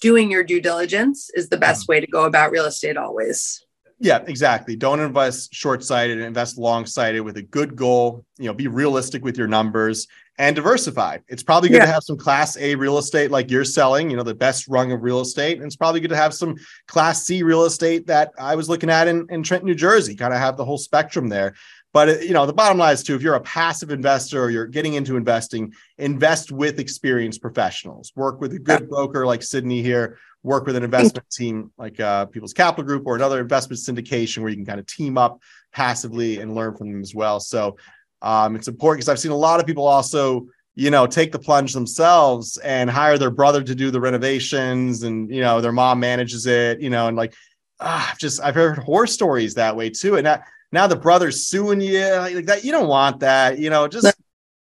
S2: doing your due diligence is the best mm way to go about real estate always.
S1: Yeah, exactly. Don't invest short-sighted, invest long-sighted with a good goal. You know, be realistic with your numbers and diversify. It's probably good yeah. to have some class A real estate like you're selling, you know, the best rung of real estate. And it's probably good to have some class C real estate that I was looking at in, in Trenton, New Jersey, kind of have the whole spectrum there. But uh, you know, the bottom line is too, if you're a passive investor or you're getting into investing, invest with experienced professionals. Work with a good broker like Sydney here. Work with an investment team like uh, People's Capital Group or another investment syndication where you can kind of team up passively and learn from them as well. So um, it's important because I've seen a lot of people also, you know, take the plunge themselves and hire their brother to do the renovations, and you know, their mom manages it, you know, and like, ah, I've just I've heard horror stories that way too, and that, now the brother's suing you like that. You don't want that, you know. Just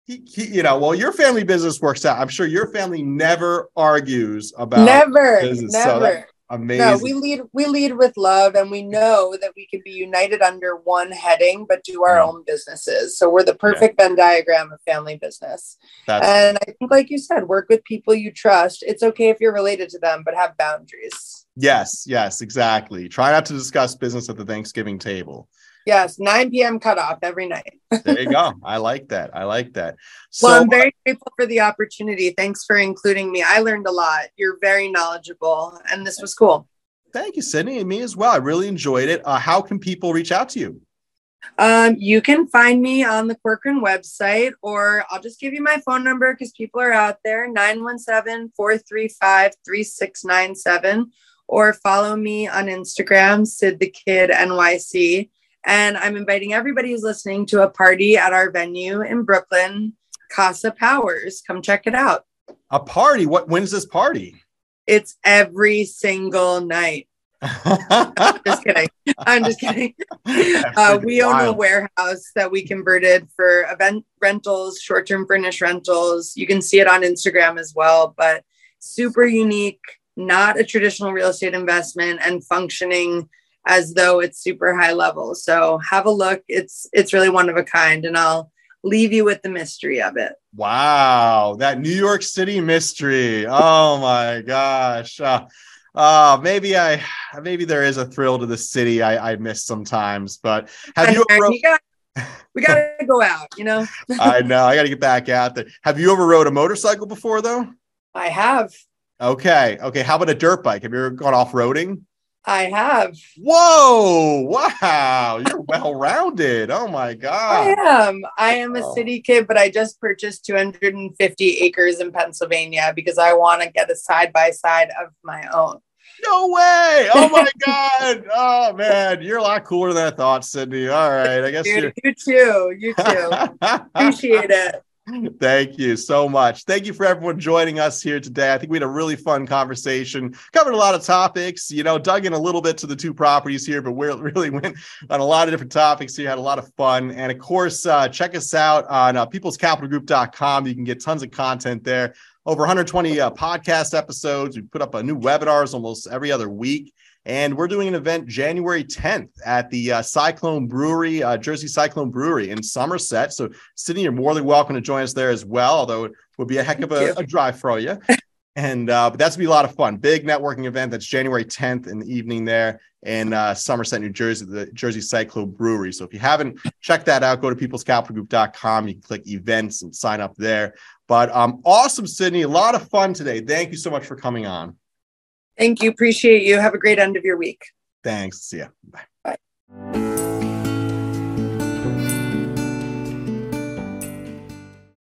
S1: he, he, you know, well, your family business works out. I'm sure your family never argues about
S2: never, business. never. So that,
S1: Amazing.
S2: No, we lead we lead with love and we know that we can be united under one heading but do our yeah. own businesses. So we're the perfect yeah. Venn diagram of family business. That's- and I think like you said, work with people you trust. It's okay if you're related to them, but have boundaries.
S1: Yes, yes, exactly. Try not to discuss business at the Thanksgiving table.
S2: Yes, 9 p.m. cutoff every night.
S1: there you go. I like that. I like that.
S2: So, well, I'm very grateful for the opportunity. Thanks for including me. I learned a lot. You're very knowledgeable, and this was cool.
S1: Thank you, Sydney, and me as well. I really enjoyed it. Uh, how can people reach out to you?
S2: Um, you can find me on the Corcoran website, or I'll just give you my phone number because people are out there 917 435 3697, or follow me on Instagram, Sid the Kid NYC. And I'm inviting everybody who's listening to a party at our venue in Brooklyn, Casa Powers. Come check it out.
S1: A party? What? When's this party?
S2: It's every single night. just kidding. I'm just kidding. Uh, we own a warehouse that we converted for event rentals, short term furnished rentals. You can see it on Instagram as well, but super unique, not a traditional real estate investment and functioning as though it's super high level. So have a look. It's it's really one of a kind and I'll leave you with the mystery of it.
S1: Wow, that New York City mystery. Oh my gosh. Uh, uh, maybe I maybe there is a thrill to the city I, I miss sometimes, but have you ever
S2: you got, we gotta go out, you know?
S1: I know I gotta get back out there. Have you ever rode a motorcycle before though?
S2: I have.
S1: Okay. Okay. How about a dirt bike? Have you ever gone off-roading?
S2: I have.
S1: Whoa! Wow, you're well rounded. Oh my god.
S2: I am. I am a city kid, but I just purchased 250 acres in Pennsylvania because I want to get a side by side of my own.
S1: No way! Oh my god! Oh man, you're a lot cooler than I thought, Sydney. All right, I guess
S2: Dude, you too. You too. Appreciate it.
S1: Thank you so much. Thank you for everyone joining us here today. I think we had a really fun conversation, covered a lot of topics, you know, dug in a little bit to the two properties here, but we really went on a lot of different topics here, had a lot of fun. And of course, uh, check us out on uh, peoplescapitalgroup.com. You can get tons of content there. Over 120 uh, podcast episodes. We put up a new webinars almost every other week. And we're doing an event January 10th at the uh, Cyclone Brewery, uh, Jersey Cyclone Brewery in Somerset. So, Sydney, you're more than welcome to join us there as well, although it would be a heck of a, a drive for you. and uh, but that's gonna be a lot of fun. Big networking event. That's January 10th in the evening there in uh, Somerset, New Jersey, the Jersey Cyclone Brewery. So if you haven't checked that out, go to peoplescapitalgroup.com. You can click events and sign up there. But um, awesome, Sydney. A lot of fun today. Thank you so much for coming on.
S2: Thank you. Appreciate you. Have a great end of your week.
S1: Thanks. See ya.
S2: Bye. Bye.